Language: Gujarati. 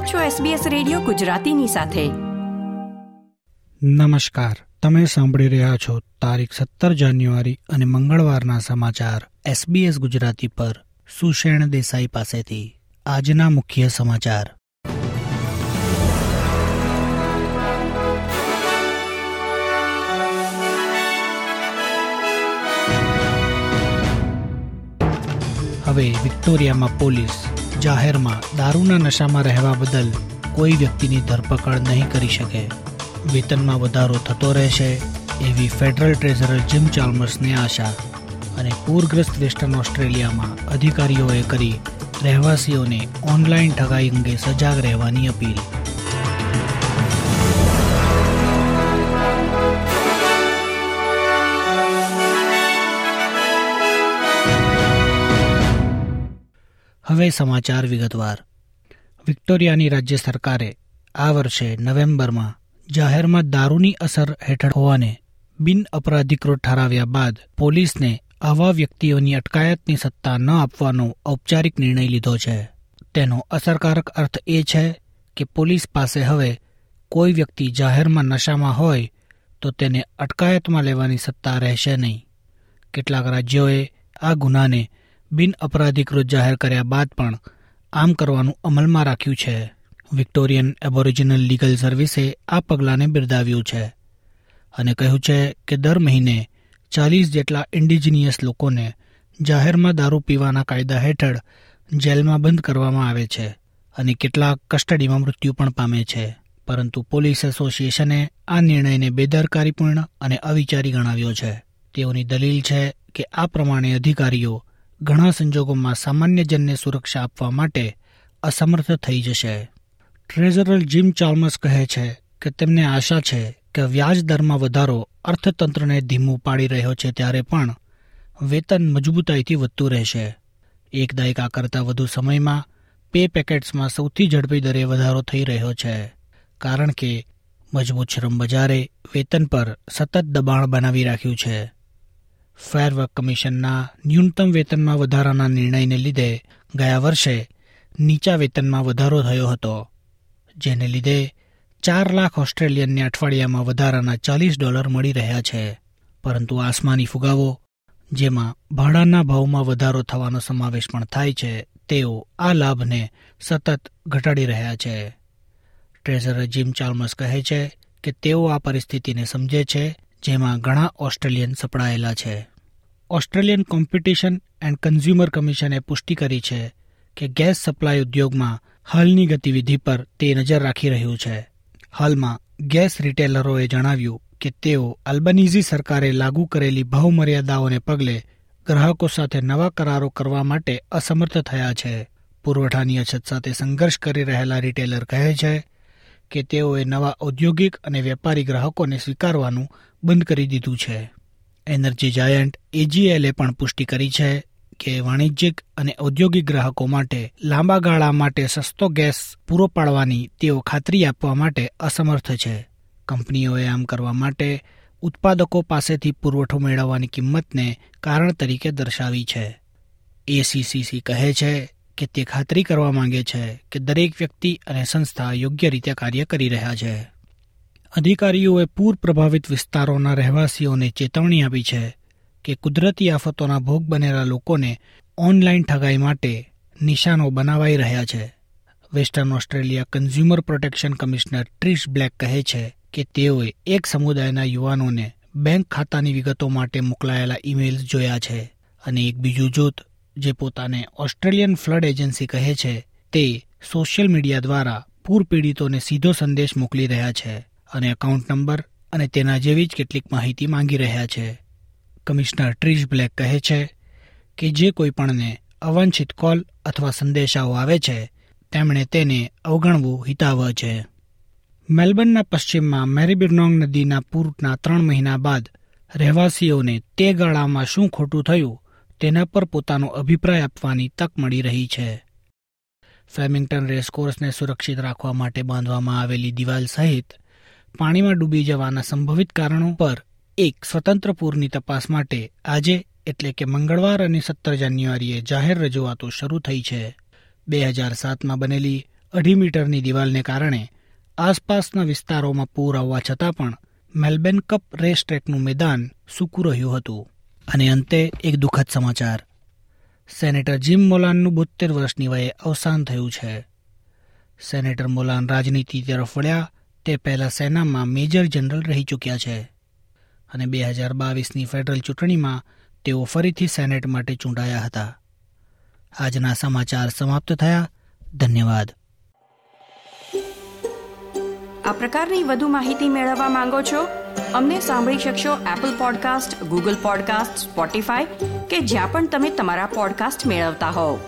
આપ છો SBS રેડિયો ગુજરાતીની સાથે. નમસ્કાર. તમે સાંભળી રહ્યા છો તારીખ સત્તર જાન્યુઆરી અને મંગળવારના સમાચાર SBS ગુજરાતી પર સુષેણ દેસાઈ પાસેથી. આજના મુખ્ય સમાચાર. હવે વિક્ટોરિયામાં પોલીસ. જાહેરમાં દારૂના નશામાં રહેવા બદલ કોઈ વ્યક્તિની ધરપકડ નહીં કરી શકે. વેતનમાં વધારો થતો રહેશે એવી ફેડરલ ટ્રેઝરર જિમ ચાલ્મર્સને આશા અને પૂરગ્રસ્ત વેસ્ટર્ન ઓસ્ટ્રેલિયામાં અધિકારીઓએ કરી રહેવાસીઓને ઓનલાઈન ઠગાઈ અંગે સજાગ રહેવાની અપીલ. હવે સમાચાર વિગતવાર. વિક્ટોરિયાની રાજ્ય સરકારે આ વર્ષે નવેમ્બરમાં જાહેરમાં દારૂની અસર હેઠળ હોવાને બિન અપરાધીકૃત ઠરાવ્યા બાદ પોલીસને આવા વ્યક્તિઓની અટકાયતની સત્તા ન આપવાનો ઔપચારિક નિર્ણય લીધો છે. તેનો અસરકારક અર્થ એ છે કે પોલીસ પાસે હવે કોઈ વ્યક્તિ જાહેરમાં નશામાં હોય તો તેને અટકાયતમાં લેવાની સત્તા રહેશે નહીં. કેટલાક રાજ્યોએ આ ગુનાને બિન અપરાધીકૃત જાહેર કર્યા બાદ પણ આમ કરવાનું અમલમાં રાખ્યું છે. વિક્ટોરિયન એબોરિજિનલ લીગલ સર્વિસે આ પગલાંને બિરદાવ્યું છે અને કહ્યું છે કે દર મહિને ચાલીસ જેટલા ઇન્ડિજિનિયસ લોકોને જાહેરમાં દારૂ પીવાના કાયદા હેઠળ જેલમાં બંધ કરવામાં આવે છે અને કેટલાક કસ્ટડીમાં મૃત્યુ પણ પામે છે. પરંતુ પોલીસ એસોસિએશને આ નિર્ણયને બેદરકારીપૂર્ણ અને અવિચારી ગણાવ્યો છે. તેઓની દલીલ છે કે આ પ્રમાણે અધિકારીઓ ઘણા સંજોગોમાં સામાન્યજનને સુરક્ષા આપવા માટે અસમર્થ થઈ જશે. ટ્રેઝરર જીમ ચાર્મસ કહે છે કે તેમને આશા છે કે વ્યાજ દરમાં વધારો અર્થતંત્રને ધીમું પાડી રહ્યો છે ત્યારે પણ વેતન મજબૂતાઈથી વધતું રહેશે. એક દાયકા કરતાં વધુ સમયમાં પે પેકેટ્સમાં સૌથી ઝડપી દરે વધારો થઈ રહ્યો છે. કારણ કે મજબૂત શ્રમ બજારે વેતન પર સતત દબાણ બનાવી રાખ્યું છે. ફેર વર્ક કમિશનના ન્યૂનતમ વેતનમાં વધારાના નિર્ણયને લીધે ગયા વર્ષે નીચા વેતનમાં વધારો થયો હતો, જેને લીધે ચાર લાખ ઓસ્ટ્રેલિયનને અઠવાડિયામાં વધારાના ચાલીસ ડોલર મળી રહ્યા છે. પરંતુ આસમાની ફુગાવો, જેમાં ભાડાના ભાવમાં વધારો થવાનો સમાવેશ પણ થાય છે, તેઓ આ લાભને સતત ઘટાડી રહ્યા છે. ટ્રેઝરર જીમ ચાર્મસ કહે છે કે તેઓ આ પરિસ્થિતિને સમજે છે, જેમાં ઘણા ઓસ્ટ્રેલિયન સપડાયેલા છે. ઓસ્ટ્રેલિયન કોમ્પિટિશન એન્ડ કન્ઝ્યુમર કમિશને પુષ્ટિ કરી છે કે ગેસ સપ્લાય ઉદ્યોગમાં હાલની ગતિવિધિ પર તે નજર રાખી રહ્યું છે. હાલમાં ગેસ રિટેલરોએ જણાવ્યું કે તેઓ અલ્બનીઝી સરકારે લાગુ કરેલી ભાવમર્યાદાઓને પગલે ગ્રાહકો સાથે નવા કરારો કરવા માટે અસમર્થ થયા છે. પુરવઠાની અછત સાથે સંઘર્ષ કરી રહેલા રિટેલર કહે છે કે તેઓએ નવા ઔદ્યોગિક અને વેપારી ગ્રાહકોને સ્વીકારવાનું બંધ કરી દીધું છે. એનર્જી જાયન્ટ એજીએલએ પણ પુષ્ટિ કરી છે કે વાણિજ્યિક અને ઔદ્યોગિક ગ્રાહકો માટે લાંબા ગાળા માટે સસ્તો ગેસ પૂરો પાડવાની તેઓ ખાતરી આપવા માટે અસમર્થ છે. કંપનીઓએ આમ કરવા માટે ઉત્પાદકો પાસેથી પુરવઠો મેળવવાની કિંમતને કારણ તરીકે દર્શાવી છે. એસીસીસી કહે છે કે તે ખાતરી કરવા માંગે છે કે દરેક વ્યક્તિ અને સંસ્થા યોગ્ય રીતે કાર્ય કરી રહ્યા છે. અધિકારીઓએ પૂર પ્રભાવિત વિસ્તારોના રહેવાસીઓને ચેતવણી આપી છે કે કુદરતી આફતોના ભોગ બનેલા લોકોને ઓનલાઈન ઠગાઈ માટે નિશાનો બનાવાઈ રહ્યા છે. Western Australia consumer protection commissioner Trish Blake કહે છે કે તેઓએ એક સમુદાયના યુવાનોને બેંક ખાતાની વિગતો માટે મોકલાયેલા ઈમેલ્સ જોયા છે અને એક બીજું જૂથ, જે પોતાને ઓસ્ટ્રેલિયન ફ્લડ એજન્સી કહે છે, તે સોશિયલ મીડિયા દ્વારા પૂર પીડિતોને સીધો સંદેશ મોકલી રહ્યા છે. અને એકાઉન્ટ નંબર અને તેના જેવી જ કેટલીક માહિતી માંગી રહ્યા છે. કમિશનર ટ્રીશ બ્લેક કહે છે કે જે કોઈ પણને અવાંછિત કોલ અથવા સંદેશાઓ આવે છે, તેમણે તેને અવગણવું હિતાવહ છે. મેલબર્નના પશ્ચિમમાં મેરીબિરનોંગ નદીના પૂરના ત્રણ મહિના બાદ રહેવાસીઓને તે ગાળામાં શું ખોટું થયું તેના પર પોતાનો અભિપ્રાય આપવાની તક મળી રહી છે. ફેમિંગ્ટન રેસકોર્સને સુરક્ષિત રાખવા માટે બાંધવામાં આવેલી દિવાલ સહિત પાણીમાં ડૂબી જવાના સંભવિત કારણો પર એક સ્વતંત્ર પૂરની તપાસ માટે આજે એટલે કે મંગળવાર અને સત્તર જાન્યુઆરીએ જાહેર રજૂઆતો શરૂ થઈ છે. બે હજાર સાતમાં બનેલી અઢી મીટરની દિવાલને કારણે આસપાસના વિસ્તારોમાં પૂર આવવા છતાં પણ મેલબેન કપ રેસ ટ્રેકનું મેદાન સૂકું રહ્યું હતું. અને અંતે એક દુઃખદ સમાચાર. સેનેટર જીમ મોલાનનું બોતેર વર્ષની વયે અવસાન થયું છે. સેનેટર મોલાન રાજનીતિ તરફ વળ્યા તે પહેલાં સેનામાં મેજર જનરલ રહી ચૂક્યા છે અને બે હજાર બાવીસની ફેડરલ ચૂંટણીમાં તેઓ ફરીથી સેનેટ માટે ચૂંટાયા હતા. આજના સમાચાર સમાપ્ત થયા. ધન્યવાદ. આ પ્રકારની વધુ માહિતી મેળવવા માંગો છો? અમને સાંભળી શકશો Apple podcast Google podcast Spotify કે જ્યાં પણ તમે તમારા પોડકાસ્ટ મેળવતા હોવ.